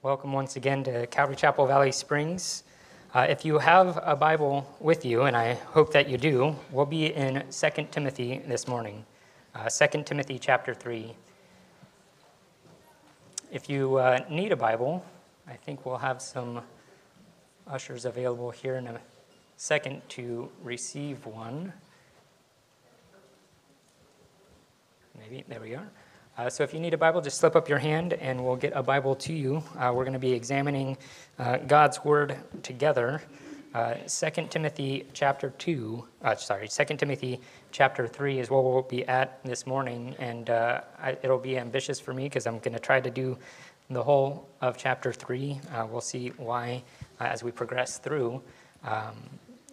Welcome once again to Calvary Chapel Valley Springs. Uh, if you have a Bible with you, and I hope that you do, we'll be in 2 Timothy this morning. Uh, 2 Timothy chapter 3. If you uh, need a Bible, I think we'll have some ushers available here in a second to receive one. Maybe, there we are. Uh, so if you need a Bible, just slip up your hand and we'll get a Bible to you. Uh, we're going to be examining uh, God's Word together. Uh, 2 Timothy chapter 2, uh, sorry, 2 Timothy chapter 3 is what we'll be at this morning. And uh, I, it'll be ambitious for me because I'm going to try to do the whole of chapter 3. we'll see why as we progress through. Um,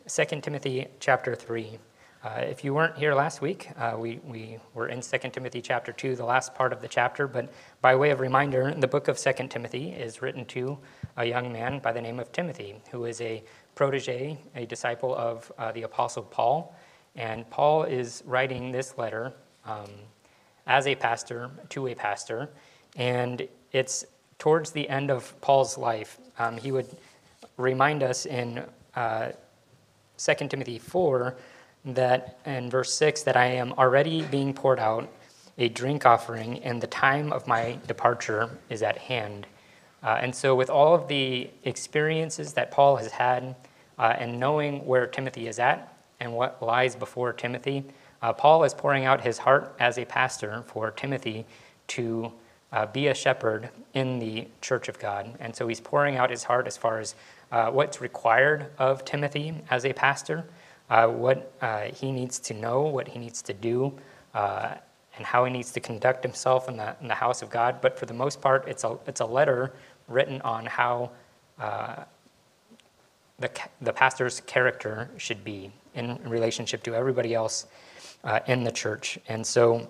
2 Timothy chapter 3. Uh, if you weren't here last week, uh, we, we were in 2 Timothy chapter 2, the last part of the chapter, but by way of reminder, the book of 2 Timothy is written to a young man by the name of Timothy, who is a protege, a disciple of uh, the Apostle Paul. And Paul is writing this letter um, as a pastor to a pastor, and it's towards the end of Paul's life. Um, he would remind us in uh, 2 Timothy 4 that in verse 6 that I am already being poured out a drink offering, and the time of my departure is at hand. Uh, and so, with all of the experiences that Paul has had, uh, and knowing where Timothy is at and what lies before Timothy, uh, Paul is pouring out his heart as a pastor for Timothy to uh, be a shepherd in the church of God. And so, he's pouring out his heart as far as uh, what's required of Timothy as a pastor uh, what uh, he needs to know, what he needs to do, uh, and how he needs to conduct himself in the, in the house of God. But for the most part, it's a, it's a letter written on how uh, the, the pastor's character should be in relationship to everybody else in the church. And so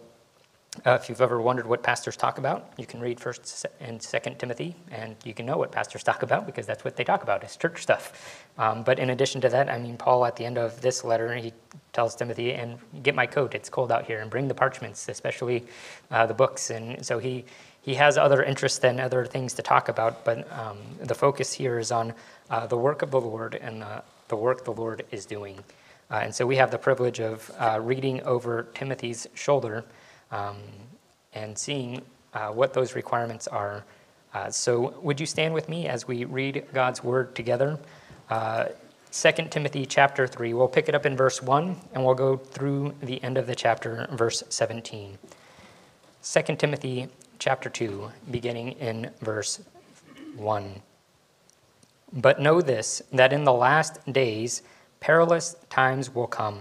uh, if you've ever wondered what pastors talk about, you can read First and Second Timothy, and you can know what pastors talk about because that's what they talk about is church stuff. Um, but in addition to that, I mean, Paul at the end of this letter, he tells Timothy, "And get my coat; it's cold out here, and bring the parchments, especially uh, the books." And so he he has other interests than other things to talk about, but um, the focus here is on uh, the work of the Lord and the, the work the Lord is doing. Uh, and so we have the privilege of uh, reading over Timothy's shoulder um, and seeing uh, what those requirements are. Uh, so, would you stand with me as we read God's word together? Uh, 2 Timothy chapter 3. We'll pick it up in verse 1 and we'll go through the end of the chapter, verse 17. 2 Timothy chapter 2, beginning in verse 1. But know this, that in the last days perilous times will come.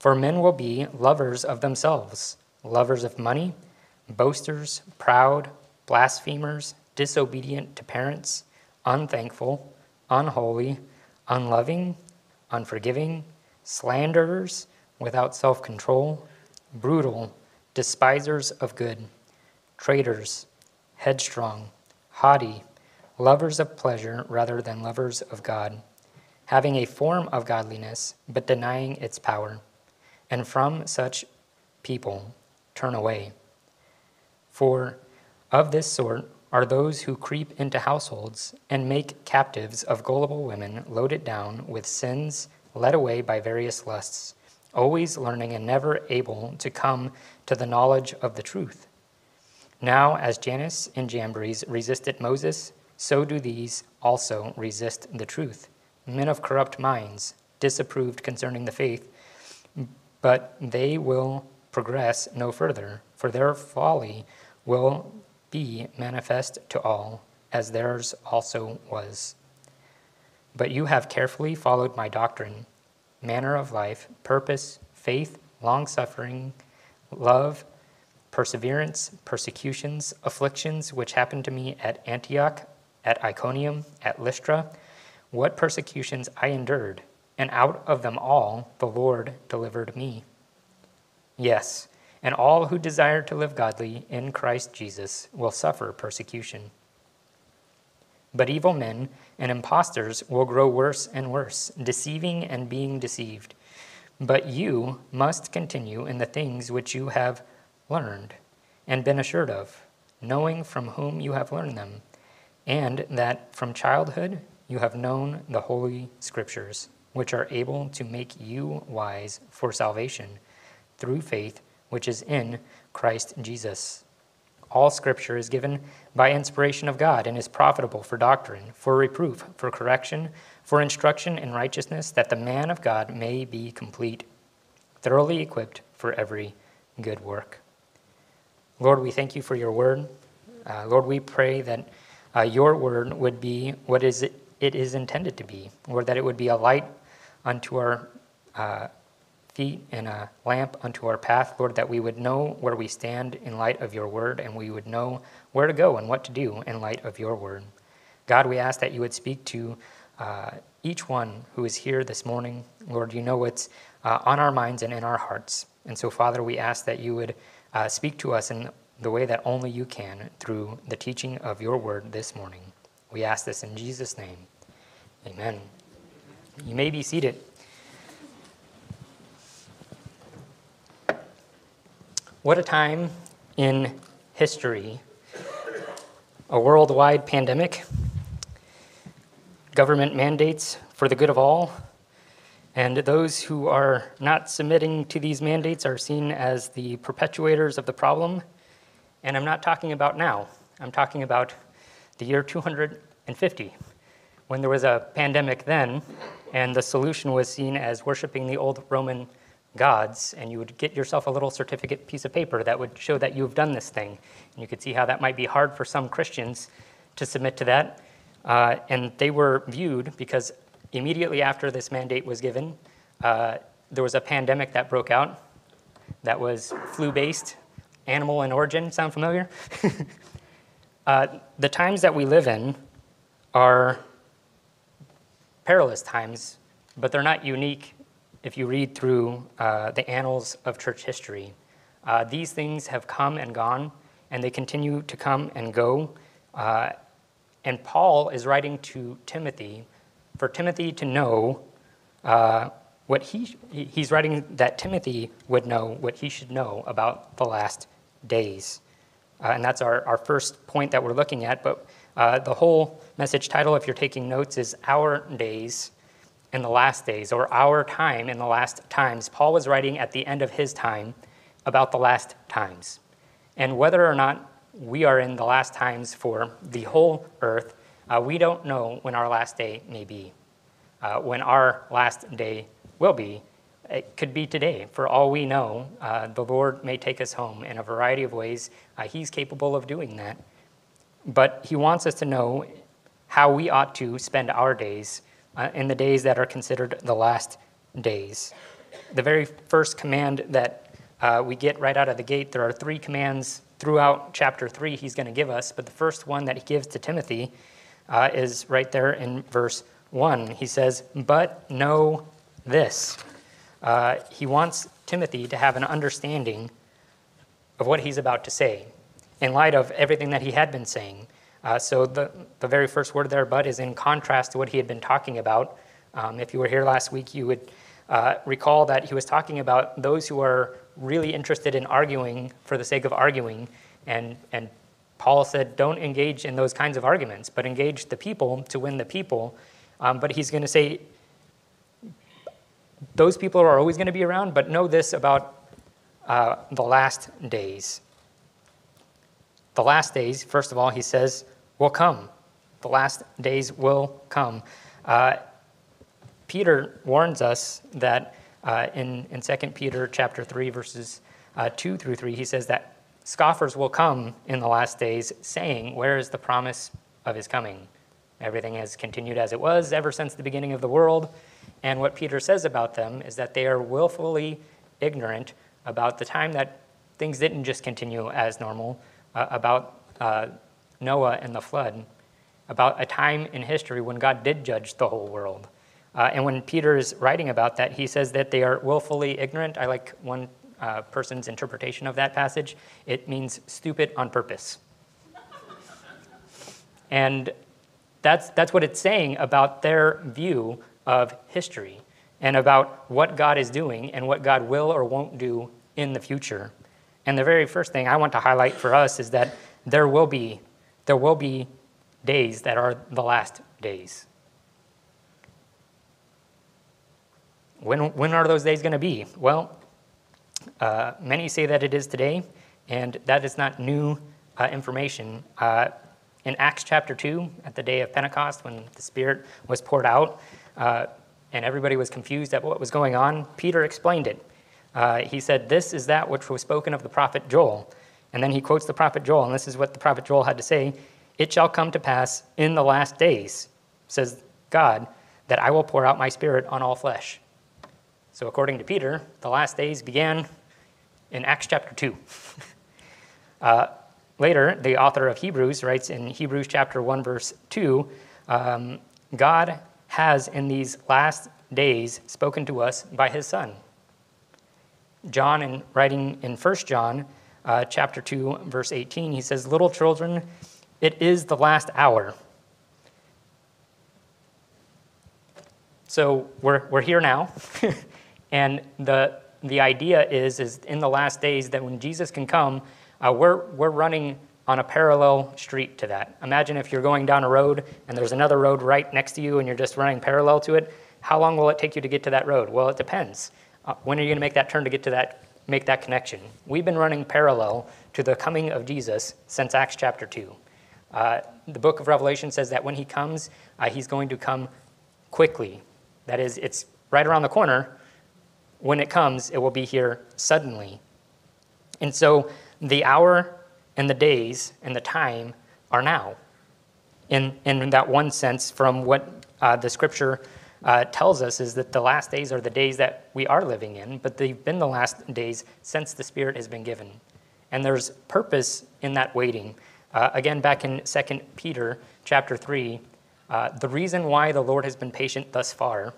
For men will be lovers of themselves lovers of money, boasters, proud, blasphemers, disobedient to parents, unthankful, unholy, unloving, unforgiving, slanderers, without self control, brutal, despisers of good, traitors, headstrong, haughty, lovers of pleasure rather than lovers of God, having a form of godliness but denying its power. And from such people, turn away. For of this sort are those who creep into households and make captives of gullible women loaded down with sins, led away by various lusts, always learning and never able to come to the knowledge of the truth. Now, as Jannes and Jambres resisted Moses, so do these also resist the truth. Men of corrupt minds, disapproved concerning the faith, but they will progress no further, for their folly will be manifest to all, as theirs also was. But you have carefully followed my doctrine, manner of life, purpose, faith, long suffering, love, perseverance, persecutions, afflictions which happened to me at Antioch, at Iconium, at Lystra, what persecutions I endured, and out of them all the Lord delivered me. Yes, and all who desire to live godly in Christ Jesus will suffer persecution. But evil men and impostors will grow worse and worse, deceiving and being deceived. But you must continue in the things which you have learned and been assured of, knowing from whom you have learned them, and that from childhood you have known the Holy Scriptures, which are able to make you wise for salvation through faith which is in Christ Jesus. All Scripture is given by inspiration of God and is profitable for doctrine, for reproof, for correction, for instruction in righteousness, that the man of God may be complete, thoroughly equipped for every good work. Lord, we thank you for your word. Uh, Lord, we pray that uh, your word would be what is it, it is intended to be, Lord, that it would be a light unto our uh, feet and a lamp unto our path, Lord, that we would know where we stand in light of your word and we would know where to go and what to do in light of your word. God, we ask that you would speak to uh, each one who is here this morning. Lord, you know what's uh, on our minds and in our hearts. And so, Father, we ask that you would uh, speak to us in the way that only you can through the teaching of your word this morning. We ask this in Jesus' name. Amen. You may be seated. What a time in history. A worldwide pandemic, government mandates for the good of all, and those who are not submitting to these mandates are seen as the perpetuators of the problem. And I'm not talking about now, I'm talking about the year 250, when there was a pandemic then, and the solution was seen as worshiping the old Roman gods, and you would get yourself a little certificate piece of paper that would show that you've done this thing. And you could see how that might be hard for some Christians to submit to that. Uh, and they were viewed because immediately after this mandate was given, uh, there was a pandemic that broke out that was flu based, animal in origin. Sound familiar? uh, the times that we live in are perilous times, but they're not unique if you read through uh, the annals of church history. Uh, these things have come and gone, and they continue to come and go. Uh, and Paul is writing to Timothy for Timothy to know uh, what he, he's writing that Timothy would know what he should know about the last days. Uh, and that's our, our first point that we're looking at. But uh, the whole message title, if you're taking notes, is Our Days in the Last Days, or Our Time in the Last Times. Paul was writing at the end of his time about the last times. And whether or not we are in the last times for the whole earth, uh, we don't know when our last day may be. Uh, when our last day will be, it could be today. For all we know, uh, the Lord may take us home in a variety of ways. Uh, he's capable of doing that. But He wants us to know how we ought to spend our days uh, in the days that are considered the last days. The very first command that uh, we get right out of the gate, there are three commands throughout chapter 3 he's going to give us, but the first one that he gives to Timothy uh, is right there in verse 1. He says, But know this. Uh, he wants Timothy to have an understanding of what he's about to say in light of everything that he had been saying. Uh, so the, the very first word there, but, is in contrast to what he had been talking about. Um, if you were here last week, you would uh, recall that he was talking about those who are really interested in arguing for the sake of arguing and, and Paul said, don't engage in those kinds of arguments, but engage the people to win the people. Um, but he's going to say, those people are always going to be around, but know this about uh, the last days. The last days, first of all, he says, will come. The last days will come. Uh, Peter warns us that uh, in, in 2 Peter chapter 3, verses uh, 2 through 3, he says that Scoffers will come in the last days, saying, Where is the promise of his coming? Everything has continued as it was ever since the beginning of the world. And what Peter says about them is that they are willfully ignorant about the time that things didn't just continue as normal, uh, about uh, Noah and the flood, about a time in history when God did judge the whole world. Uh, and when Peter is writing about that, he says that they are willfully ignorant. I like one uh, person's interpretation of that passage, it means stupid on purpose. and that's, that's what it's saying about their view of history and about what God is doing and what God will or won't do in the future. And the very first thing I want to highlight for us is that there will be, there will be days that are the last days. When, when are those days going to be? Well, uh, many say that it is today, and that is not new uh, information. Uh, in Acts chapter 2, at the day of Pentecost, when the Spirit was poured out, uh, and everybody was confused at what was going on, Peter explained it. Uh, he said, This is that which was spoken of the prophet Joel. And then he quotes the prophet Joel, and this is what the prophet Joel had to say It shall come to pass in the last days, says God, that I will pour out my spirit on all flesh. So, according to Peter, the last days began in Acts chapter 2. uh, later, the author of Hebrews writes in Hebrews chapter 1, verse 2 um, God has in these last days spoken to us by his Son. John, in writing in 1 John uh, chapter 2, verse 18, he says, Little children, it is the last hour. So we're, we're here now, and the, the idea is, is in the last days that when Jesus can come, uh, we're, we're running on a parallel street to that. Imagine if you're going down a road and there's another road right next to you and you're just running parallel to it. How long will it take you to get to that road? Well, it depends. Uh, when are you going to make that turn to get to that, make that connection? We've been running parallel to the coming of Jesus since Acts chapter 2. Uh, the book of Revelation says that when he comes, uh, he's going to come quickly. That is, it's right around the corner. When it comes, it will be here suddenly. And so the hour and the days and the time are now. In, in that one sense, from what uh, the scripture uh, tells us is that the last days are the days that we are living in, but they've been the last days since the Spirit has been given. And there's purpose in that waiting. Uh, again, back in 2 Peter chapter 3, uh, the reason why the Lord has been patient thus far,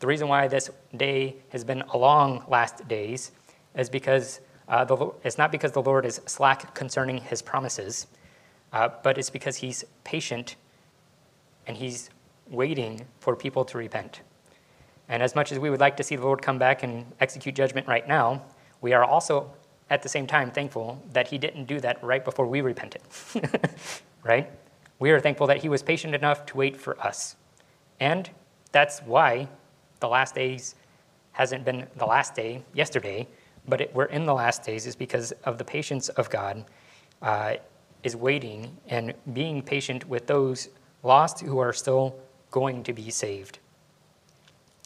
the reason why this day has been a long last days, is because uh, the, it's not because the Lord is slack concerning his promises, uh, but it's because he's patient and he's waiting for people to repent. And as much as we would like to see the Lord come back and execute judgment right now, we are also at the same time thankful that he didn't do that right before we repented. right? We are thankful that he was patient enough to wait for us. And that's why the last days hasn't been the last day yesterday, but it, we're in the last days is because of the patience of God uh, is waiting and being patient with those lost who are still going to be saved.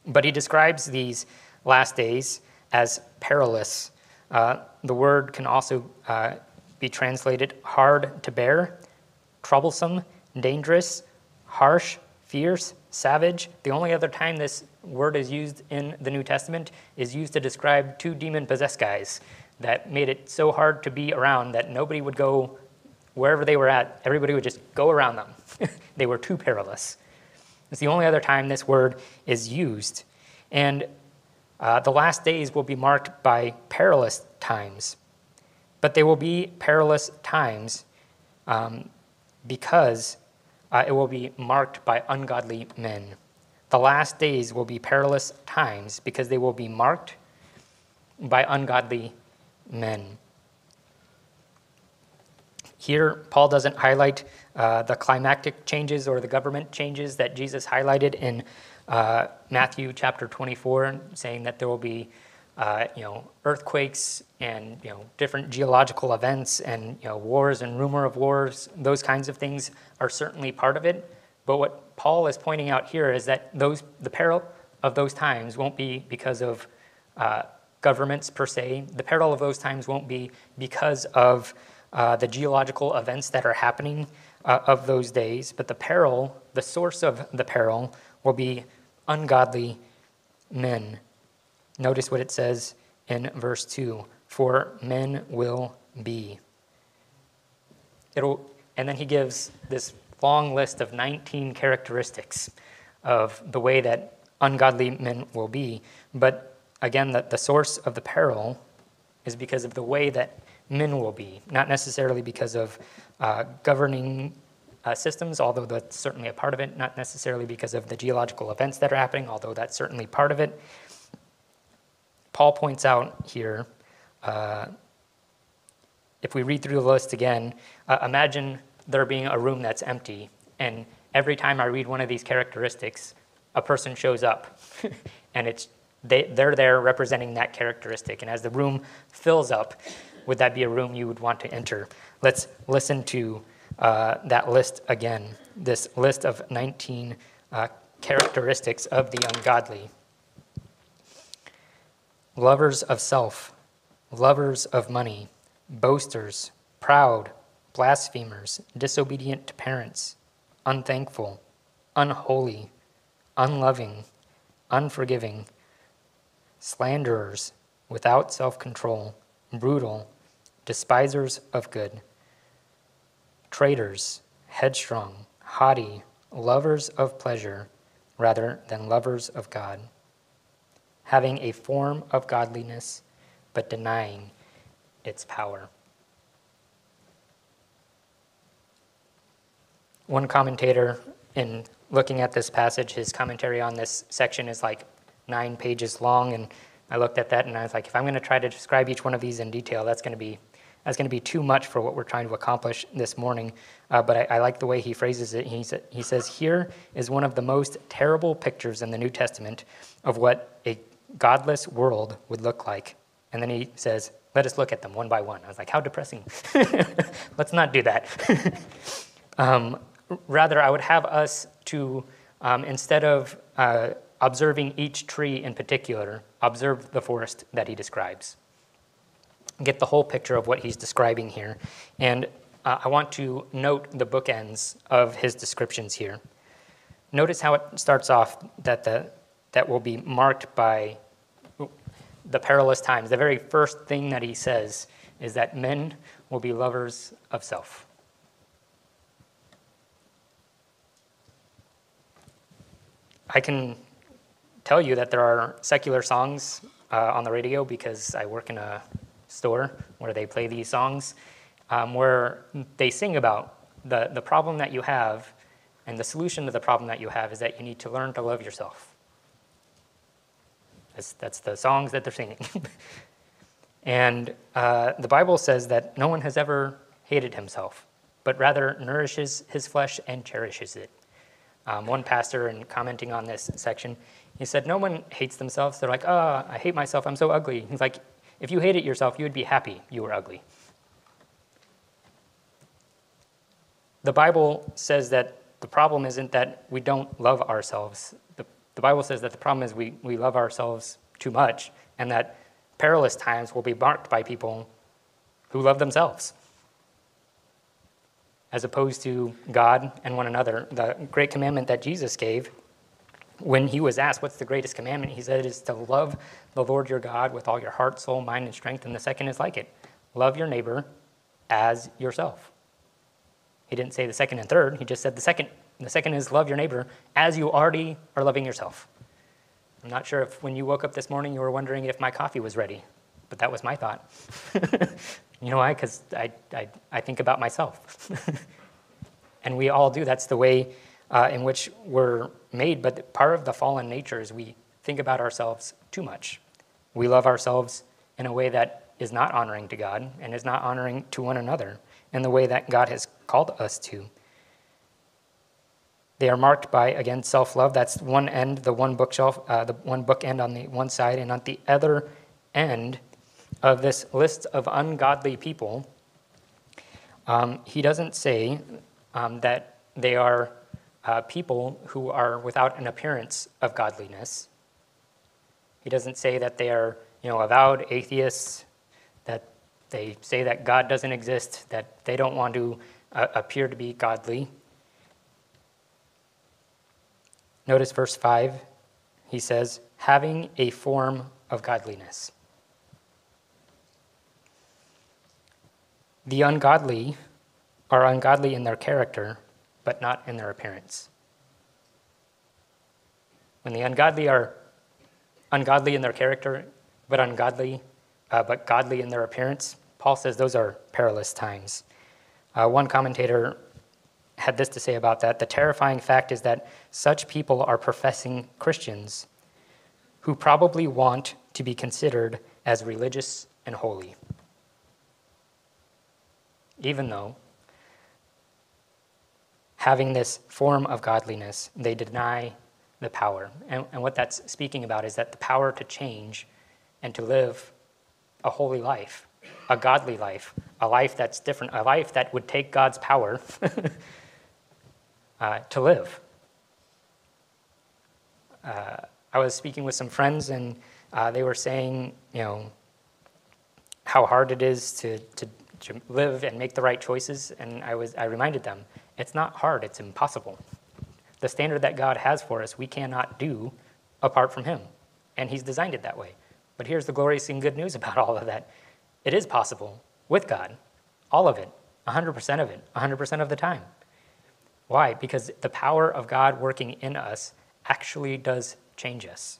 But he describes these last days as perilous. Uh, the word can also uh, be translated hard to bear, troublesome, dangerous, harsh, fierce, savage. The only other time this word is used in the New Testament is used to describe two demon possessed guys that made it so hard to be around that nobody would go wherever they were at, everybody would just go around them. they were too perilous. It's the only other time this word is used. And uh, the last days will be marked by perilous times. But they will be perilous times um, because uh, it will be marked by ungodly men. The last days will be perilous times because they will be marked by ungodly men. Here, Paul doesn't highlight uh, the climactic changes or the government changes that Jesus highlighted in uh, Matthew chapter 24, saying that there will be uh, you know, earthquakes and you know, different geological events and you know, wars and rumor of wars. Those kinds of things are certainly part of it. But what Paul is pointing out here is that those, the peril of those times won't be because of uh, governments per se. The peril of those times won't be because of uh, the geological events that are happening uh, of those days, but the peril, the source of the peril, will be ungodly men. Notice what it says in verse 2 For men will be. It'll, and then he gives this long list of 19 characteristics of the way that ungodly men will be. But again, the, the source of the peril is because of the way that men will be, not necessarily because of uh, governing uh, systems, although that's certainly a part of it, not necessarily because of the geological events that are happening, although that's certainly part of it. Paul points out here, uh, if we read through the list again, uh, imagine there being a room that's empty, and every time I read one of these characteristics, a person shows up, and it's they, they're there representing that characteristic. And as the room fills up, would that be a room you would want to enter? Let's listen to uh, that list again. This list of 19 uh, characteristics of the ungodly lovers of self, lovers of money, boasters, proud, blasphemers, disobedient to parents, unthankful, unholy, unloving, unforgiving, slanderers, without self control, brutal, despisers of good, traitors, headstrong, haughty, lovers of pleasure rather than lovers of God, having a form of godliness but denying its power. One commentator, in looking at this passage, his commentary on this section is like nine pages long, and I looked at that and I was like, if I'm going to try to describe each one of these in detail, that's going to be that's going to be too much for what we're trying to accomplish this morning. Uh, but I, I, like the way he phrases it. He, sa- he says, Here is one of the most terrible pictures in the New Testament of what a godless world would look like. And then he says, Let us look at them one by one. I was like, How depressing. Let's not do that. um, rather, I would have us to, um, instead of uh, observing each tree in particular, observe the forest that he describes. Get the whole picture of what he's describing here. And uh, I want to note the bookends of his descriptions here. Notice how it starts off that, the, that will be marked by the perilous times. The very first thing that he says is that men will be lovers of self. I can tell you that there are secular songs uh, on the radio because I work in a store where they play these songs, um, where they sing about the, the problem that you have, and the solution to the problem that you have is that you need to learn to love yourself. That's, that's the songs that they're singing. and uh, the Bible says that no one has ever hated himself, but rather nourishes his flesh and cherishes it. Um, one pastor, in commenting on this section, he said, No one hates themselves. They're like, oh, I hate myself. I'm so ugly. He's like, If you hated yourself, you would be happy you were ugly. The Bible says that the problem isn't that we don't love ourselves. The, the Bible says that the problem is we, we love ourselves too much, and that perilous times will be marked by people who love themselves as opposed to God and one another. The great commandment that Jesus gave when he was asked, What's the greatest commandment? He said, It is to love the Lord your God with all your heart, soul, mind, and strength. And the second is like it love your neighbor as yourself. He didn't say the second and third, he just said the second. The second is love your neighbor as you already are loving yourself. I'm not sure if when you woke up this morning you were wondering if my coffee was ready, but that was my thought. you know why? Because I, I, I think about myself. and we all do. That's the way uh, in which we're made, but part of the fallen nature is we think about ourselves too much. We love ourselves in a way that is not honoring to God and is not honoring to one another in the way that God has called us to. They are marked by, again, self love. That's one end, the one bookshelf, uh, the one book end on the one side, and on the other end of this list of ungodly people, um, he doesn't say um, that they are uh, people who are without an appearance of godliness. He doesn't say that they are, you know, avowed atheists, that they say that God doesn't exist, that they don't want to uh, appear to be godly. Notice verse 5. He says, having a form of godliness. The ungodly are ungodly in their character, but not in their appearance. When the ungodly are ungodly in their character, but ungodly, uh, but godly in their appearance, Paul says those are perilous times. Uh, one commentator had this to say about that The terrifying fact is that such people are professing Christians who probably want to be considered as religious and holy. Even though having this form of godliness, they deny the power. And, and what that's speaking about is that the power to change and to live a holy life, a godly life, a life that's different, a life that would take God's power uh, to live. Uh, I was speaking with some friends, and uh, they were saying, you know, how hard it is to, to, to live and make the right choices. And I, was, I reminded them, it's not hard, it's impossible. The standard that God has for us, we cannot do apart from Him. And He's designed it that way. But here's the glorious and good news about all of that it is possible with God, all of it, 100% of it, 100% of the time. Why? Because the power of God working in us actually does change us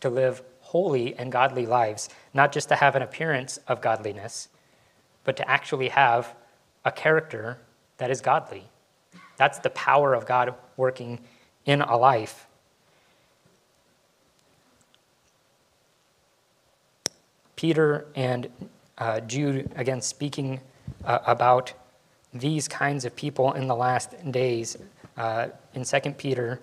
to live holy and godly lives, not just to have an appearance of godliness, but to actually have a character that is godly. That's the power of God working in a life. Peter and uh, Jude, again, speaking uh, about these kinds of people in the last days. Uh, in 2 Peter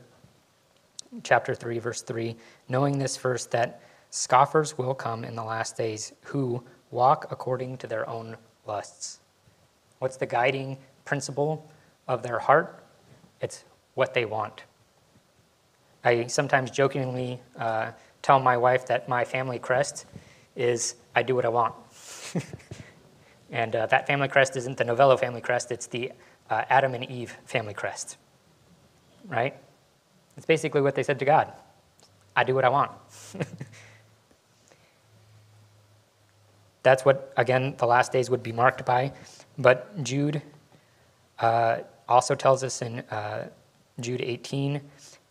chapter 3, verse 3, knowing this first, that scoffers will come in the last days who walk according to their own lusts. What's the guiding principle of their heart? It's what they want. I sometimes jokingly uh, tell my wife that my family crest is I do what I want. and uh, that family crest isn't the Novello family crest, it's the uh, Adam and Eve family crest. Right? It's basically what they said to God I do what I want. That's what, again, the last days would be marked by. But Jude uh, also tells us in uh, Jude 18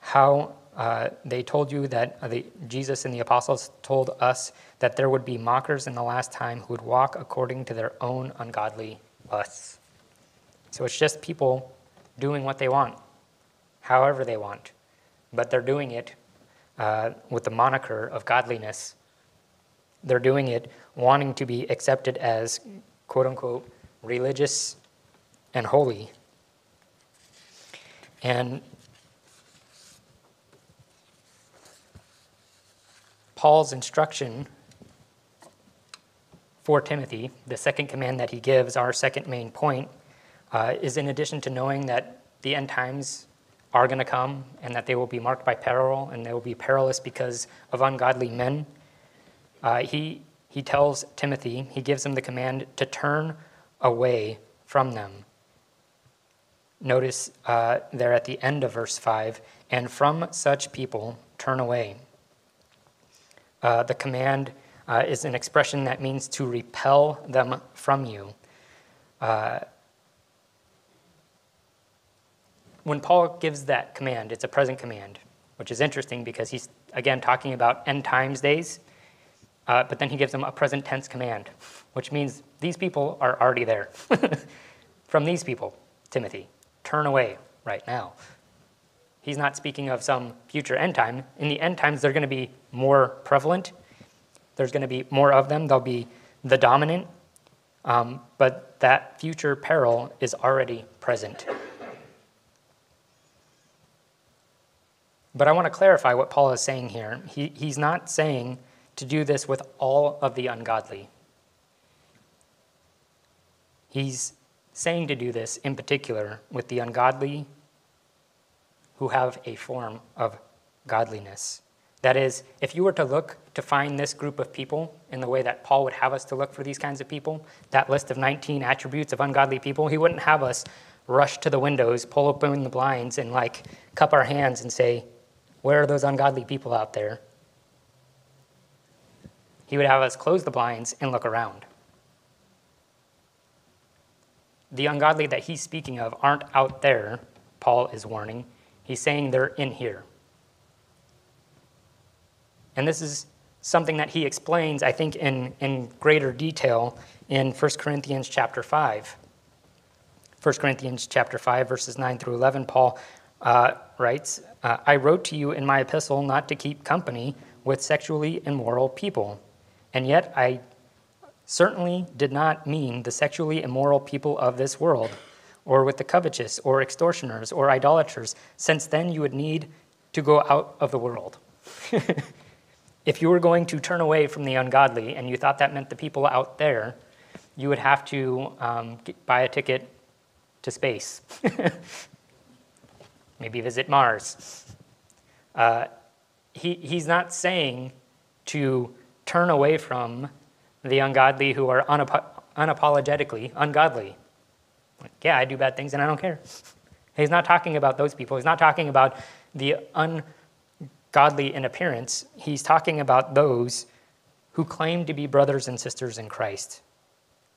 how uh, they told you that uh, the, Jesus and the apostles told us that there would be mockers in the last time who would walk according to their own ungodly lusts. So it's just people doing what they want, however they want but they're doing it uh, with the moniker of godliness. They're doing it wanting to be accepted as quote unquote religious and holy. And Paul's instruction for Timothy, the second command that he gives, our second main point, uh, is in addition to knowing that the end times are going to come and that they will be marked by peril and they will be perilous because of ungodly men. Uh, he, he tells Timothy, he gives him the command to turn away from them. Notice uh, there at the end of verse 5 and from such people turn away. Uh, the command uh, is an expression that means to repel them from you. Uh, when Paul gives that command, it's a present command, which is interesting because he's, again, talking about end times days, uh, but then he gives them a present tense command, which means these people are already there. From these people, Timothy, turn away right now. He's not speaking of some future end time. In the end times, they're going to be more prevalent. There's going to be more of them. They'll be the dominant. Um, but that future peril is already present. But I want to clarify what Paul is saying here. He, he's not saying to do this with all of the ungodly. He's saying to do this in particular with the ungodly who have a form of godliness. That is, if you were to look to find this group of people in the way that Paul would have us to look for these kinds of people, that list of 19 attributes of ungodly people, he wouldn't have us rush to the windows, pull open the blinds, and like cup our hands and say, where are those ungodly people out there? He would have us close the blinds and look around. The ungodly that he's speaking of aren't out there, Paul is warning. He's saying they're in here. And this is something that he explains, I think, in, in greater detail in 1 Corinthians chapter 5. 1 Corinthians chapter 5, verses 9 through 11, Paul uh, writes, uh, I wrote to you in my epistle not to keep company with sexually immoral people. And yet I certainly did not mean the sexually immoral people of this world, or with the covetous, or extortioners, or idolaters, since then you would need to go out of the world. if you were going to turn away from the ungodly and you thought that meant the people out there, you would have to um, get, buy a ticket to space. Maybe visit Mars. Uh, he, he's not saying to turn away from the ungodly who are unap- unapologetically ungodly. Like, yeah, I do bad things and I don't care. He's not talking about those people. He's not talking about the ungodly in appearance. He's talking about those who claim to be brothers and sisters in Christ.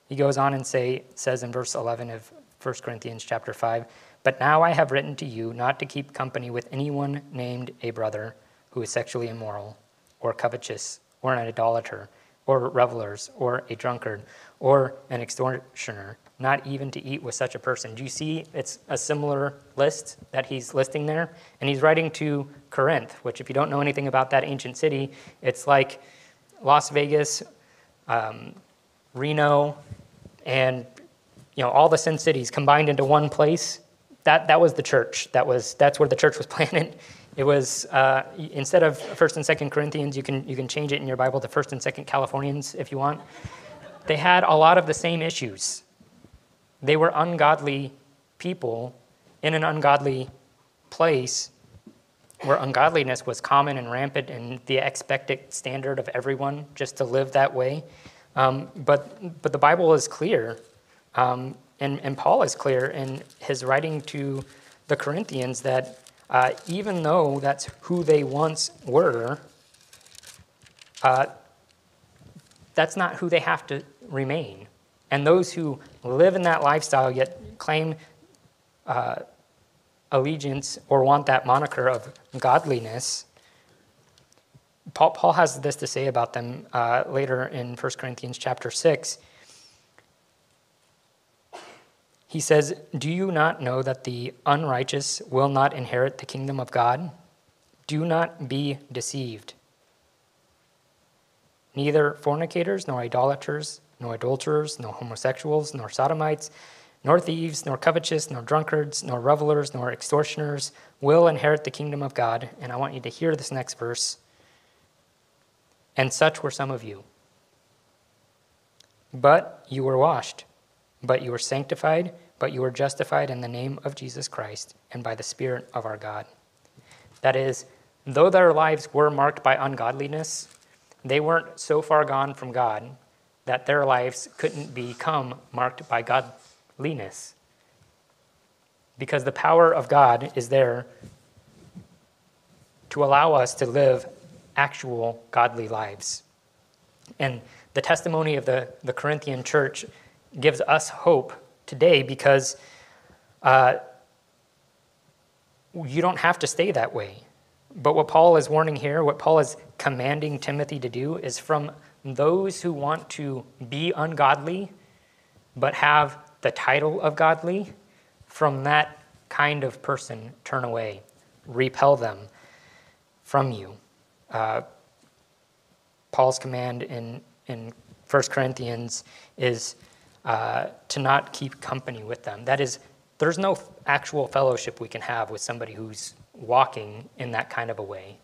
He goes on and say, says in verse 11 of 1 Corinthians chapter 5, But now I have written to you not to keep company with anyone named a brother who is sexually immoral, or covetous, or an idolater, or revelers, or a drunkard, or an extortioner, not even to eat with such a person. Do you see it's a similar list that he's listing there? And he's writing to Corinth, which, if you don't know anything about that ancient city, it's like Las Vegas, um, Reno, and you know all the sin cities combined into one place. That that was the church. That was that's where the church was planted. It was uh, instead of First and Second Corinthians, you can you can change it in your Bible to First and Second Californians if you want. They had a lot of the same issues. They were ungodly people in an ungodly place where ungodliness was common and rampant and the expected standard of everyone just to live that way. Um, but, but the Bible is clear, um, and, and Paul is clear in his writing to the Corinthians that uh, even though that's who they once were, uh, that's not who they have to remain. And those who live in that lifestyle yet claim uh, allegiance or want that moniker of godliness, Paul, Paul has this to say about them uh, later in 1 Corinthians chapter 6. He says, Do you not know that the unrighteous will not inherit the kingdom of God? Do not be deceived. Neither fornicators, nor idolaters, nor adulterers, nor homosexuals, nor sodomites, nor thieves, nor covetous, nor drunkards, nor revelers, nor extortioners will inherit the kingdom of God. And I want you to hear this next verse. And such were some of you. But you were washed, but you were sanctified, but you were justified in the name of Jesus Christ and by the Spirit of our God. That is, though their lives were marked by ungodliness, they weren't so far gone from God that their lives couldn't become marked by godliness. Because the power of God is there to allow us to live actual godly lives. And the testimony of the, the Corinthian church gives us hope today because uh, you don't have to stay that way. But what Paul is warning here, what Paul is commanding Timothy to do, is from those who want to be ungodly but have the title of godly, from that kind of person, turn away, repel them from you. Uh, Paul's command in, in 1 Corinthians is uh, to not keep company with them. That is, there's no actual fellowship we can have with somebody who's walking in that kind of a way,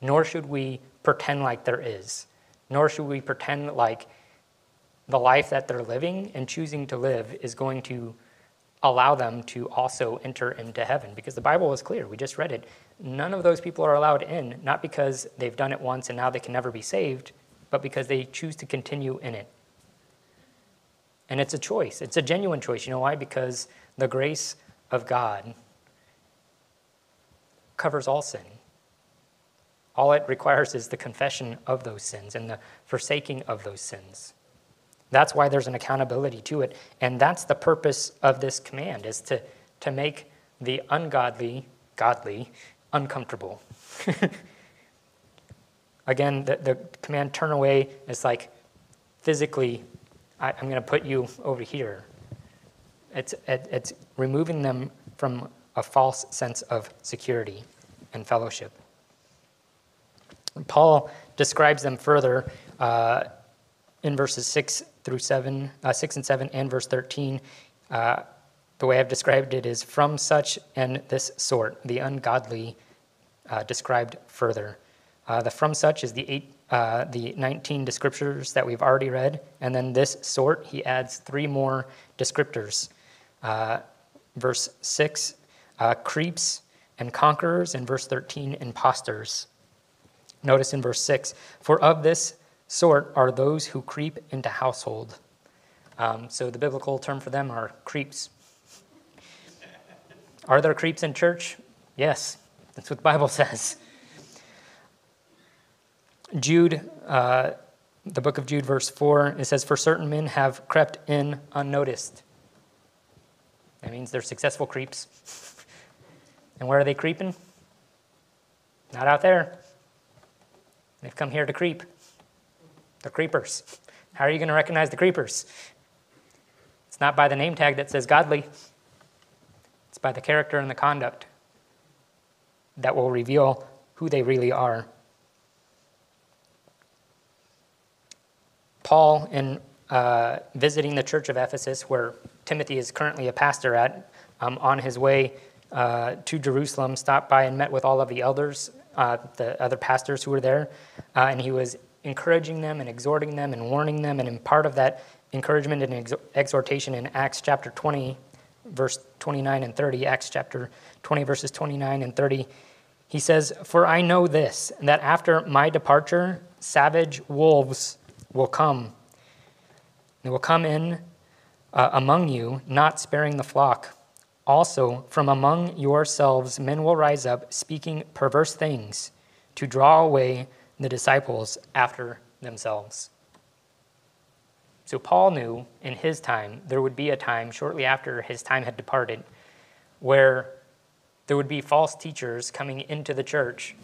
nor should we pretend like there is, nor should we pretend like the life that they're living and choosing to live is going to allow them to also enter into heaven because the Bible is clear. We just read it. None of those people are allowed in, not because they've done it once and now they can never be saved, but because they choose to continue in it. And it's a choice. It's a genuine choice. You know why? Because the grace of God covers all sin. All it requires is the confession of those sins and the forsaking of those sins. That's why there's an accountability to it. And that's the purpose of this command is to, to make the ungodly godly uncomfortable. Again, the, the command turn away is like physically, I, am going to put you over here. It's, it, it's removing them from a false sense of security and fellowship. Paul describes them further uh, in verses 6 through 7, uh, 6 and 7, and verse 13. Uh, the way I've described it is from such and this sort, the ungodly uh, described further. Uh, the from such is the eight, uh, the 19 descriptors that we've already read, and then this sort, he adds three more descriptors. Uh, verse 6, uh, creeps and conquerors, and verse 13, impostors. Notice in verse 6, for of this sort are those who creep into household. Um, so the biblical term for them are creeps. Are there creeps in church? Yes, that's what the Bible says. Jude, uh, the book of Jude, verse 4, it says, For certain men have crept in unnoticed. That means they're successful creeps. and where are they creeping? Not out there. They've come here to creep. They're creepers. How are you going to recognize the creepers? It's not by the name tag that says godly, it's by the character and the conduct that will reveal who they really are. Paul, in uh, visiting the church of Ephesus, where Timothy is currently a pastor at, um, on his way uh, to Jerusalem, stopped by and met with all of the elders, uh, the other pastors who were there, uh, and he was encouraging them and exhorting them and warning them. And in part of that encouragement and ex- exhortation in Acts chapter 20, verse 29 and 30, Acts chapter 20, verses 29 and 30, he says, For I know this, that after my departure, savage wolves will come. They will come in uh, among you, not sparing the flock. Also, from among yourselves, men will rise up, speaking perverse things, to draw away the disciples after themselves. So, Paul knew in his time there would be a time shortly after his time had departed where there would be false teachers coming into the church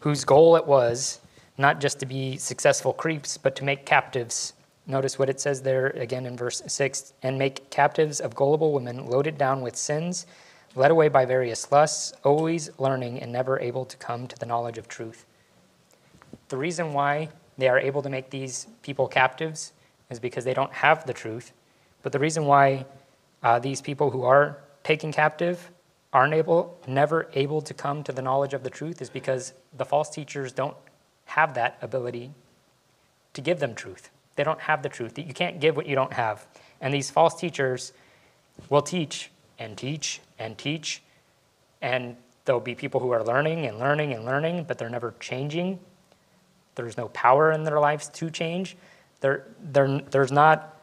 whose goal it was not just to be successful creeps, but to make captives. Notice what it says there again in verse 6 and make captives of gullible women loaded down with sins, led away by various lusts, always learning and never able to come to the knowledge of truth. The reason why they are able to make these people captives is because they don't have the truth. But the reason why uh, these people who are taken captive aren't able, never able to come to the knowledge of the truth is because the false teachers don't have that ability to give them truth. They don't have the truth. You can't give what you don't have. And these false teachers will teach and teach and teach, and there'll be people who are learning and learning and learning, but they're never changing there's no power in their lives to change. There, there, there's not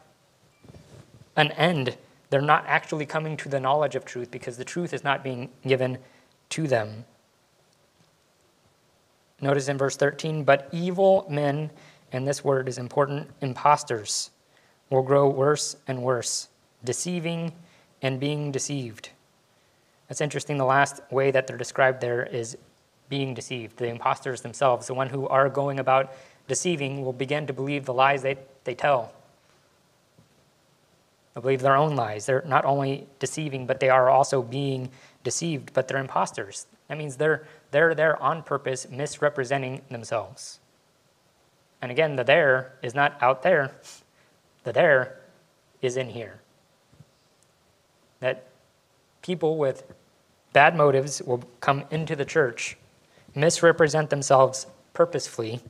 an end. They're not actually coming to the knowledge of truth because the truth is not being given to them. Notice in verse 13, but evil men, and this word is important, imposters, will grow worse and worse, deceiving and being deceived. That's interesting. The last way that they're described there is being deceived. The imposters themselves, the one who are going about deceiving, will begin to believe the lies they, they tell. They'll believe their own lies. They're not only deceiving, but they are also being deceived, but they're imposters. That means they're, they're there on purpose, misrepresenting themselves. And again, the there is not out there, the there is in here. That people with bad motives will come into the church misrepresent themselves purposefully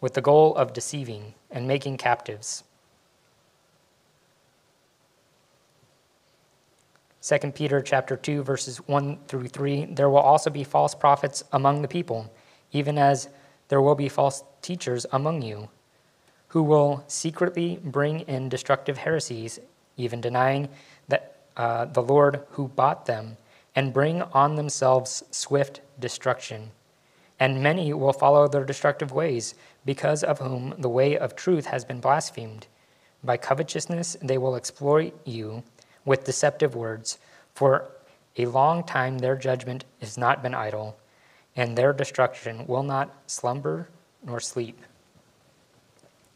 with the goal of deceiving and making captives. 2 Peter chapter 2 verses 1 through 3 there will also be false prophets among the people even as there will be false teachers among you who will secretly bring in destructive heresies even denying that uh, the Lord who bought them and bring on themselves swift destruction. And many will follow their destructive ways, because of whom the way of truth has been blasphemed. By covetousness they will exploit you with deceptive words. For a long time their judgment has not been idle, and their destruction will not slumber nor sleep.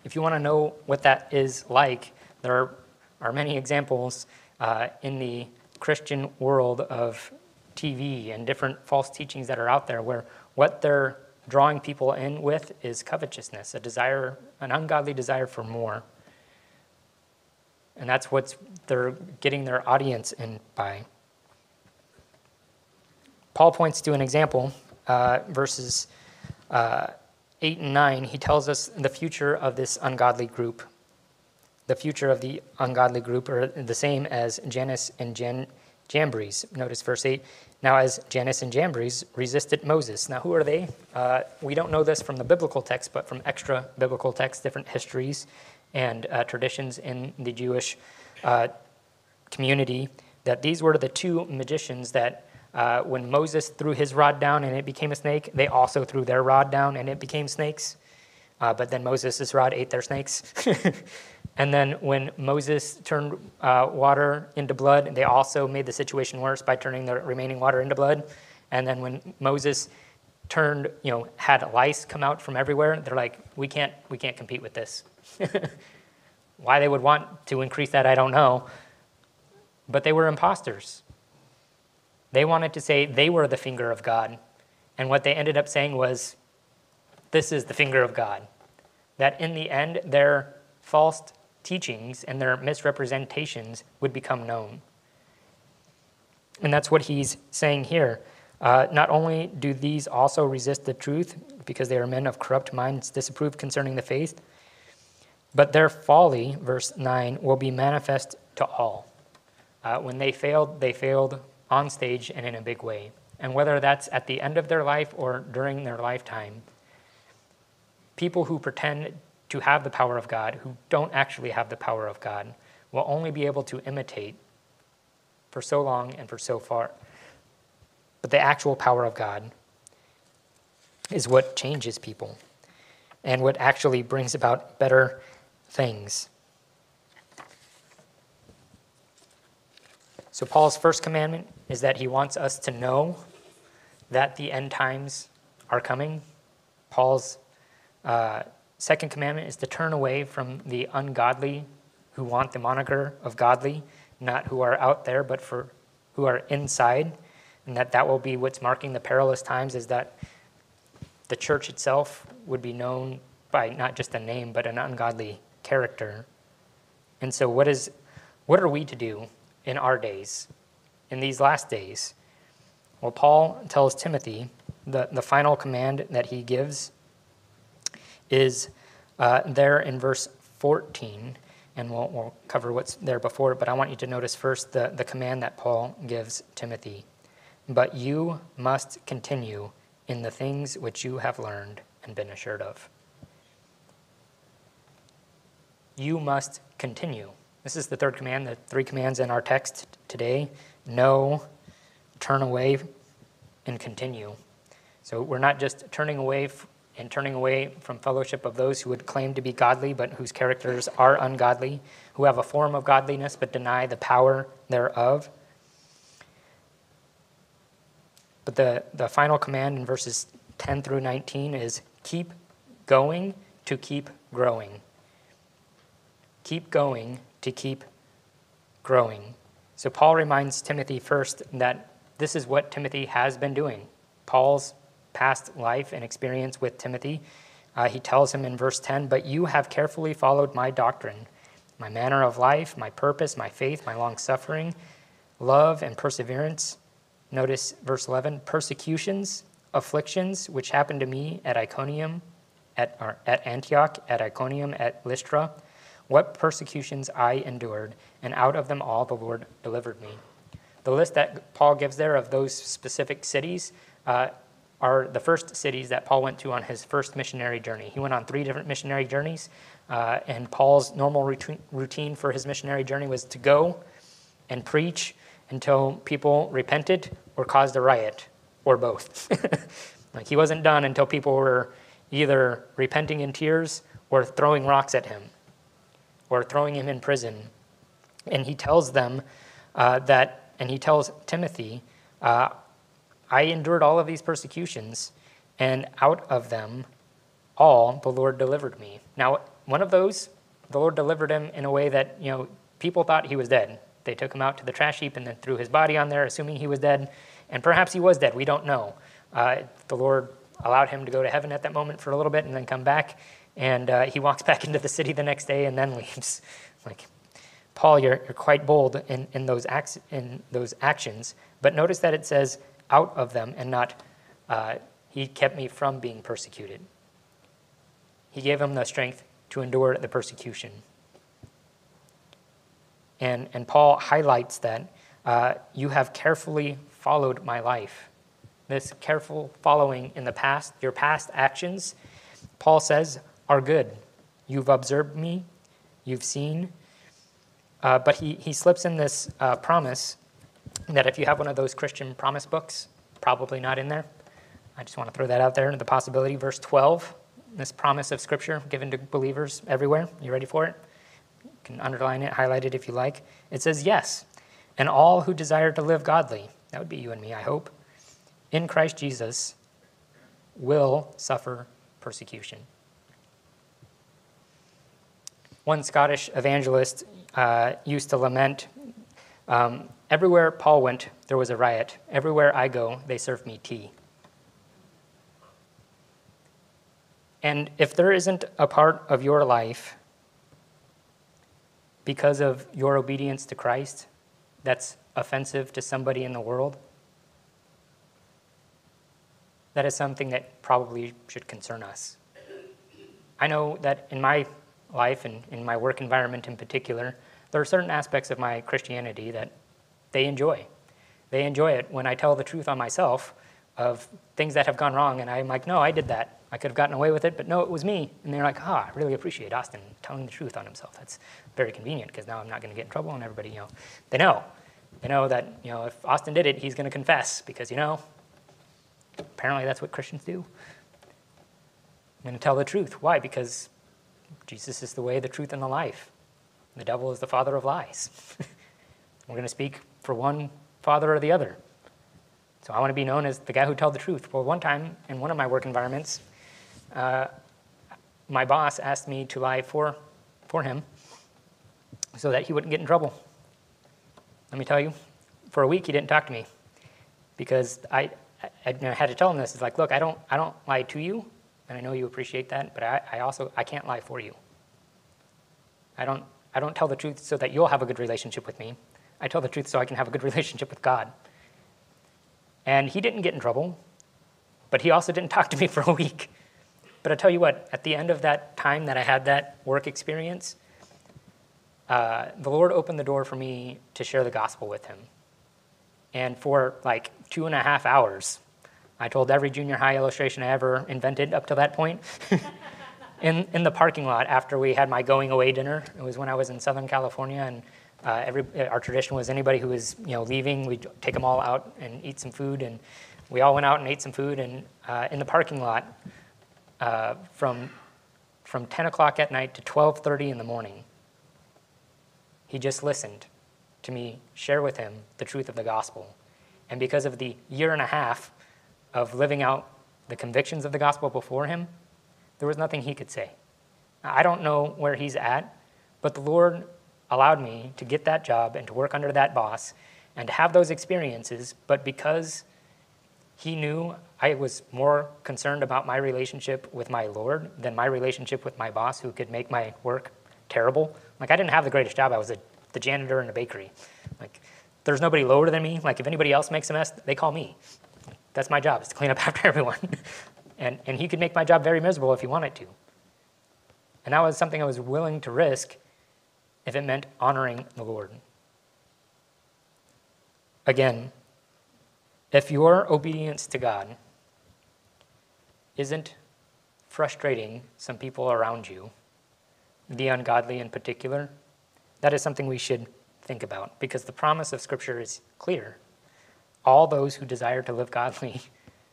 If you want to know what that is like, there are many examples uh, in the Christian world of TV and different false teachings that are out there where what they're drawing people in with is covetousness, a desire, an ungodly desire for more. And that's what they're getting their audience in by. Paul points to an example, uh, verses uh, 8 and 9. He tells us the future of this ungodly group. The future of the ungodly group are the same as Jannes and Jan- Jambres. Notice verse 8. Now, as Jannes and Jambres resisted Moses. Now, who are they? Uh, we don't know this from the biblical text, but from extra biblical texts, different histories and uh, traditions in the Jewish uh, community, that these were the two magicians that uh, when Moses threw his rod down and it became a snake, they also threw their rod down and it became snakes. Uh, but then Moses' rod ate their snakes. and then when Moses turned uh, water into blood, they also made the situation worse by turning the remaining water into blood. And then when Moses turned, you know, had lice come out from everywhere, they're like, we can't, we can't compete with this. Why they would want to increase that, I don't know. But they were imposters. They wanted to say they were the finger of God. And what they ended up saying was, this is the finger of God. That in the end, their false teachings and their misrepresentations would become known. And that's what he's saying here. Uh, not only do these also resist the truth because they are men of corrupt minds disapproved concerning the faith, but their folly, verse 9, will be manifest to all. Uh, when they failed, they failed on stage and in a big way. And whether that's at the end of their life or during their lifetime, people who pretend to have the power of God, who don't actually have the power of God, will only be able to imitate for so long and for so far. But the actual power of God is what changes people and what actually brings about better things. So, Paul's first commandment is that he wants us to know that the end times are coming. Paul's uh, second commandment is to turn away from the ungodly who want the moniker of godly, not who are out there, but for who are inside, and that that will be what's marking the perilous times is that the church itself would be known by not just a name, but an ungodly character. And so, what is what are we to do in our days? in these last days? Well, Paul tells Timothy the, the final command that he gives is uh, there in verse 14, and we'll, we'll cover what's there before, but I want you to notice first the, the command that Paul gives Timothy. But you must continue in the things which you have learned and been assured of. You must continue. This is the third command, the three commands in our text today know, turn away, and continue. So we're not just turning away and turning away from fellowship of those who would claim to be godly but whose characters are ungodly, who have a form of godliness but deny the power thereof. But the, the final command in verses 10 through 19 is keep going to keep growing. Keep going to keep growing. So Paul reminds Timothy first that this is what Timothy has been doing. Paul's past life and experience with Timothy, uh, he tells him in verse 10 But you have carefully followed my doctrine, my manner of life, my purpose, my faith, my long suffering, love, and perseverance. Notice verse 11 persecutions, afflictions, which happened to me at Iconium, at, at Antioch, at Iconium, at Lystra what persecutions I endured, and out of them all the Lord delivered me. The list that Paul gives there of those specific cities uh, are the first cities that Paul went to on his first missionary journey. He went on three different missionary journeys, uh, and Paul's normal routine for his missionary journey was to go and preach until people repented or caused a riot, or both. like he wasn't done until people were either repenting in tears or throwing rocks at him or throwing him in prison. And he tells them uh, that, and he tells Timothy, uh, I endured all of these persecutions, and out of them all the Lord delivered me. Now, one of those, the Lord delivered him in a way that, you know, people thought he was dead. They took him out to the trash heap and then threw his body on there, assuming he was dead. And perhaps he was dead. We don't know. Uh, the Lord allowed him to go to heaven at that moment for a little bit and then come back. And uh, he walks back into the city the next day and then leaves. like, Paul, you're, you're quite bold in, in, those acts, in those actions. But notice that it says out of them and not, uh, he kept me from being persecuted. He gave him the strength to endure the persecution. And, and Paul highlights that uh, you have carefully followed my life. This careful following in the past, your past actions, Paul says, are good. You've observed me, you've seen. Uh, but he, he slips in this uh, promise that if you have one of those Christian promise books, probably not in there. I just want to throw that out there, the possibility. Verse 12, this promise of Scripture given to believers everywhere. You ready for it? You can underline it, highlight it if you like. It says, Yes, and all who desire to live godly, that would be you and me, I hope, in Christ Jesus, will suffer persecution. One Scottish evangelist uh, used to lament um, Everywhere Paul went, there was a riot. Everywhere I go, they serve me tea. And if there isn't a part of your life because of your obedience to Christ that's offensive to somebody in the world, that is something that probably should concern us. I know that in my life and in my work environment in particular, there are certain aspects of my Christianity that they enjoy. They enjoy it when I tell the truth on myself of things that have gone wrong, and I'm like, no, I did that. I could have gotten away with it, but no, it was me. And they're like, ah, I really appreciate Austin telling the truth on himself. That's very convenient because now I'm not going to get in trouble, and everybody, you know, they know. They know that, you know, if Austin did it, he's going to confess because, you know, apparently that's what Christians do. I'm going to tell the truth. Why? Because Jesus is the way, the truth, and the life. The devil is the father of lies. We're going to speak for one father or the other. So I want to be known as the guy who told the truth. Well, one time in one of my work environments, uh, my boss asked me to lie for, for him so that he wouldn't get in trouble. Let me tell you, for a week he didn't talk to me because I, I, I had to tell him this. It's like, look, I don't, I don't lie to you, and I know you appreciate that, but I, I also I can't lie for you. I don't, I don't tell the truth so that you'll have a good relationship with me. I tell the truth so I can have a good relationship with God. And he didn't get in trouble, but he also didn't talk to me for a week. But I tell you what, at the end of that time that I had that work experience, uh, the Lord opened the door for me to share the gospel with him. And for like two and a half hours, I told every junior high illustration I ever invented up to that point in, in the parking lot after we had my going away dinner. It was when I was in Southern California, and uh, every, our tradition was anybody who was you know leaving, we'd take them all out and eat some food, and we all went out and ate some food. And uh, in the parking lot, uh, from from 10 o'clock at night to 12:30 in the morning, he just listened to me share with him the truth of the gospel. And because of the year and a half of living out the convictions of the gospel before him, there was nothing he could say. I don't know where he's at, but the Lord allowed me to get that job and to work under that boss and to have those experiences, but because he knew I was more concerned about my relationship with my Lord than my relationship with my boss, who could make my work terrible. Like, I didn't have the greatest job. I was a, the janitor in a bakery. Like, there's nobody lower than me. Like, if anybody else makes a mess, they call me. That's my job, is to clean up after everyone. and, and he could make my job very miserable if he wanted to. And that was something I was willing to risk if it meant honoring the Lord. Again, if your obedience to God isn't frustrating some people around you, the ungodly in particular, that is something we should think about because the promise of Scripture is clear. All those who desire to live godly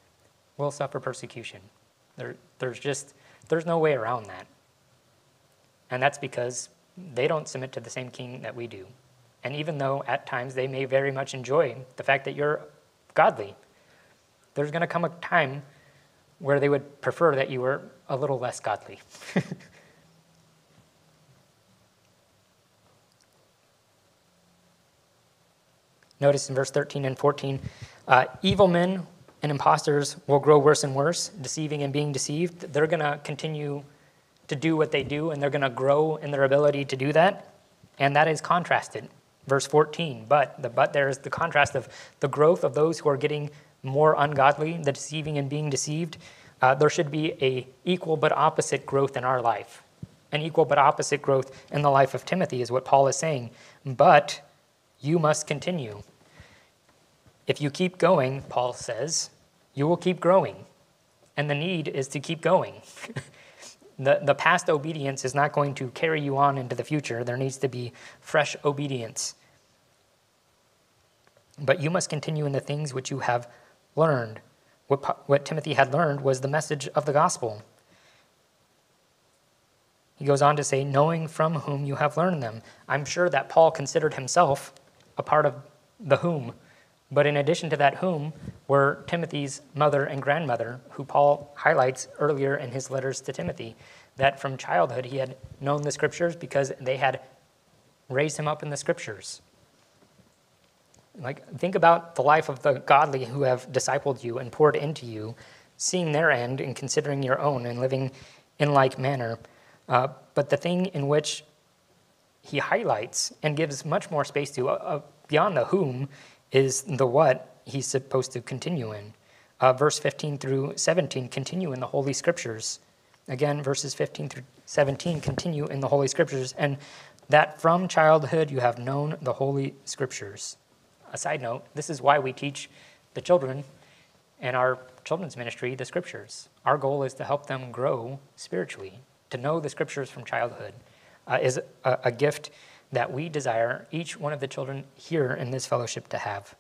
will suffer persecution. There, there's just there's no way around that. And that's because they don't submit to the same king that we do. And even though at times they may very much enjoy the fact that you're godly, there's going to come a time where they would prefer that you were a little less godly. Notice in verse 13 and 14 uh, evil men and impostors will grow worse and worse, deceiving and being deceived. They're going to continue to do what they do, and they're going to grow in their ability to do that. And that is contrasted. Verse 14, but the but there is the contrast of the growth of those who are getting more ungodly, the deceiving and being deceived. Uh, there should be a equal but opposite growth in our life. An equal but opposite growth in the life of Timothy is what Paul is saying. But you must continue. If you keep going, Paul says, you will keep growing. And the need is to keep going. the, the past obedience is not going to carry you on into the future. There needs to be fresh obedience. But you must continue in the things which you have learned. What, what Timothy had learned was the message of the gospel. He goes on to say, knowing from whom you have learned them. I'm sure that Paul considered himself a part of the whom. But in addition to that whom were Timothy's mother and grandmother, who Paul highlights earlier in his letters to Timothy, that from childhood he had known the scriptures because they had raised him up in the scriptures. Like, think about the life of the godly who have discipled you and poured into you, seeing their end and considering your own and living in like manner. Uh, but the thing in which he highlights and gives much more space to, uh, uh, beyond the whom, is the what he's supposed to continue in. Uh, verse 15 through 17 continue in the Holy Scriptures. Again, verses 15 through 17 continue in the Holy Scriptures, and that from childhood you have known the Holy Scriptures a side note, this is why we teach the children in our children's ministry the scriptures. Our goal is to help them grow spiritually, to know the scriptures from childhood uh, is a, a gift that we desire each one of the children here in this fellowship to have.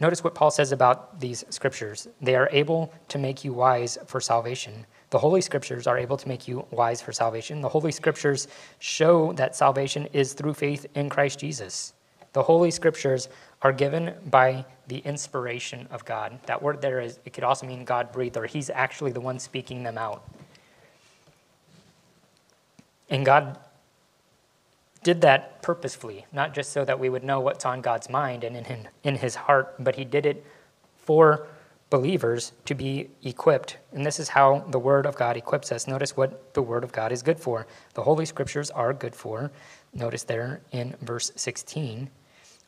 Notice what Paul says about these scriptures. They are able to make you wise for salvation. The Holy Scriptures are able to make you wise for salvation. The Holy Scriptures show that salvation is through faith in Christ Jesus. The Holy Scriptures are given by the inspiration of God. That word there is, it could also mean God breathed, or He's actually the one speaking them out. And God did that purposefully, not just so that we would know what's on God's mind and in, in His heart, but He did it for believers to be equipped. And this is how the Word of God equips us. Notice what the Word of God is good for. The Holy Scriptures are good for. Notice there in verse 16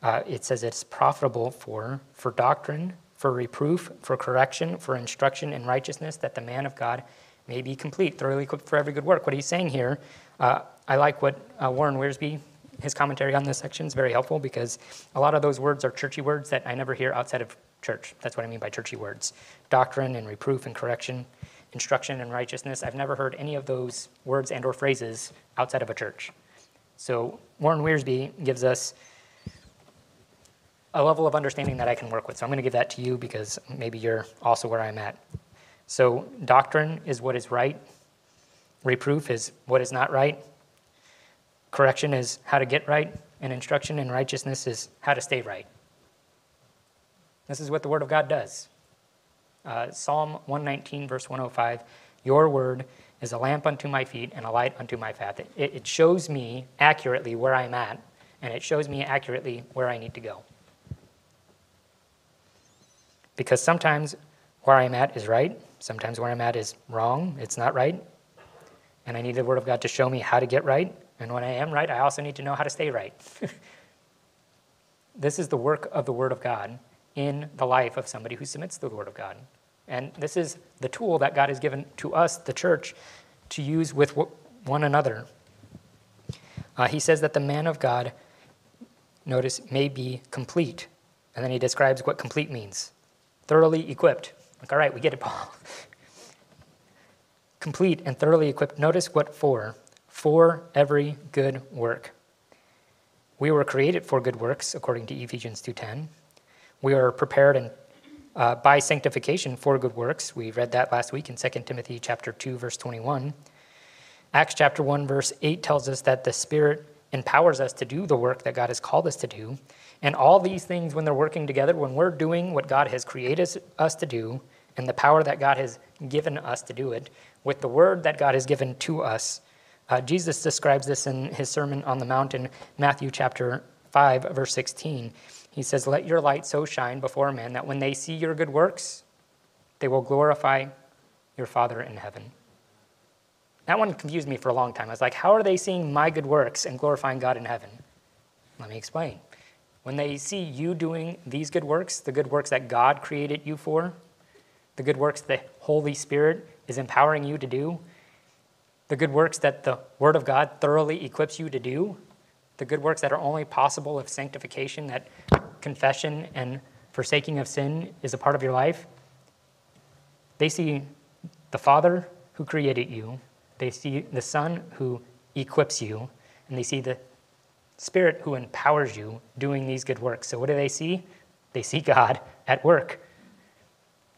uh, it says it's profitable for, for doctrine, for reproof, for correction, for instruction in righteousness, that the man of God may be complete, thoroughly equipped for every good work. What he's saying here, uh, I like what uh, Warren Wiersbe, his commentary on this section is very helpful because a lot of those words are churchy words that I never hear outside of church. That's what I mean by churchy words. Doctrine and reproof and correction, instruction and righteousness. I've never heard any of those words and or phrases outside of a church. So Warren Wiersbe gives us a level of understanding that I can work with. So I'm going to give that to you because maybe you're also where I'm at. So doctrine is what is right, reproof is what is not right, correction is how to get right, and instruction in righteousness is how to stay right. This is what the Word of God does. Uh, Psalm 119, verse 105 Your word is a lamp unto my feet and a light unto my path. It, it shows me accurately where I'm at, and it shows me accurately where I need to go. Because sometimes where I'm at is right, sometimes where I'm at is wrong, it's not right. And I need the Word of God to show me how to get right. And when I am right, I also need to know how to stay right. this is the work of the Word of God in the life of somebody who submits to the Word of God. And this is the tool that God has given to us, the church, to use with one another. Uh, he says that the man of God, notice, may be complete. And then he describes what complete means thoroughly equipped. Like, all right, we get it, Paul. Complete and thoroughly equipped. Notice what for. For every good work. We were created for good works, according to Ephesians 2.10. We are prepared and uh, by sanctification for good works. We read that last week in 2 Timothy chapter 2, verse 21. Acts chapter 1, verse 8 tells us that the Spirit empowers us to do the work that God has called us to do. And all these things, when they're working together, when we're doing what God has created us to do, and the power that God has given us to do it, with the word that God has given to us, uh, Jesus describes this in his Sermon on the Mount in Matthew chapter 5, verse 16. He says, Let your light so shine before men that when they see your good works, they will glorify your Father in heaven. that one confused me for a long time. I was like, how are they seeing my good works and glorifying God in heaven? Let me explain. When they see you doing these good works, the good works that God created you for, the good works the Holy Spirit is empowering you to do, the good works that the Word of God thoroughly equips you to do, the good works that are only possible if sanctification, that confession and forsaking of sin is a part of your life, they see the Father who created you, they see the Son who equips you, and they see the Spirit who empowers you doing these good works. So, what do they see? They see God at work.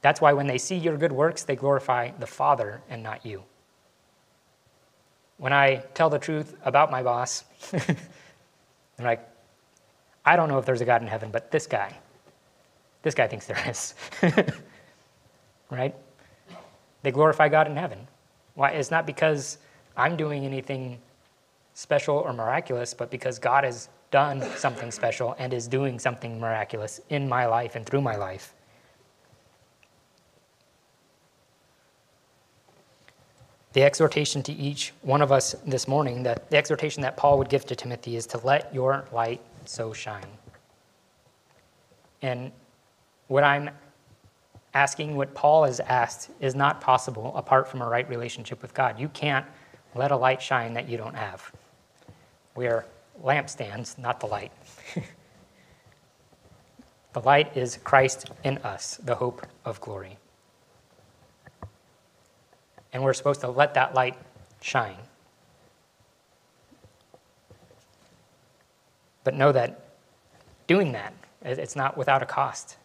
That's why when they see your good works, they glorify the Father and not you. When I tell the truth about my boss, they're like, I don't know if there's a God in heaven, but this guy, this guy thinks there is. right? They glorify God in heaven. Why? It's not because I'm doing anything special or miraculous, but because God has done something special and is doing something miraculous in my life and through my life. The exhortation to each one of us this morning, that the exhortation that Paul would give to Timothy is to let your light so shine. And what I'm asking, what Paul has asked, is not possible apart from a right relationship with God. You can't let a light shine that you don't have. We are lampstands, not the light. the light is Christ in us, the hope of glory. And we're supposed to let that light shine. But know that doing that, it's not without a cost.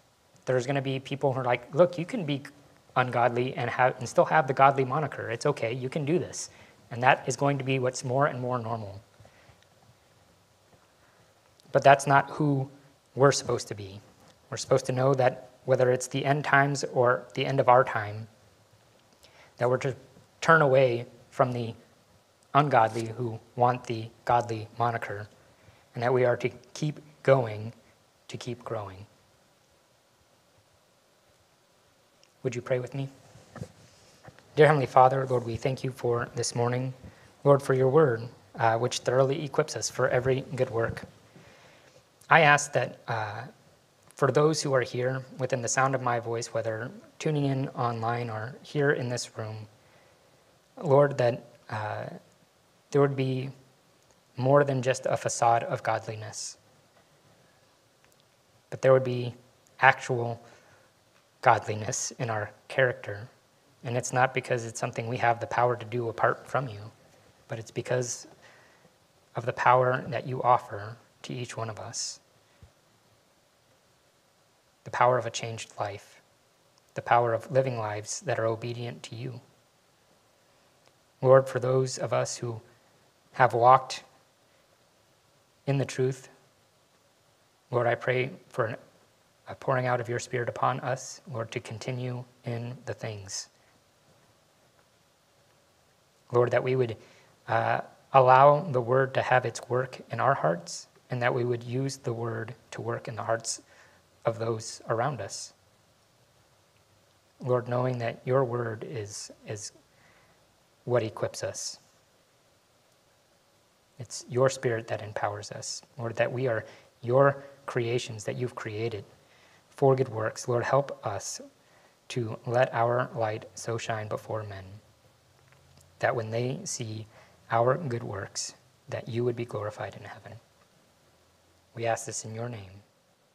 There's going to be people who are like, look, you can be ungodly and, have, and still have the godly moniker. It's okay, you can do this. And that is going to be what's more and more normal. But that's not who we're supposed to be. We're supposed to know that whether it's the end times or the end of our time, that we're to turn away from the ungodly who want the godly moniker, and that we are to keep going to keep growing. Would you pray with me? Dear Heavenly Father, Lord, we thank you for this morning. Lord, for your word, uh, which thoroughly equips us for every good work. I ask that uh, for those who are here within the sound of my voice, whether tuning in online or here in this room, Lord, that uh, there would be more than just a facade of godliness, but there would be actual godliness in our character. And it's not because it's something we have the power to do apart from you, but it's because of the power that you offer to each one of us. The power of a changed life, the power of living lives that are obedient to you. Lord, for those of us who have walked in the truth, Lord, I pray for a pouring out of your Spirit upon us, Lord, to continue in the things. Lord, that we would uh, allow the word to have its work in our hearts, and that we would use the word to work in the hearts of those around us. Lord, knowing that your word is, is what equips us. It's your spirit that empowers us, Lord, that we are your creations that you've created for good works. Lord, help us to let our light so shine before men that when they see our good works, that you would be glorified in heaven. We ask this in your name.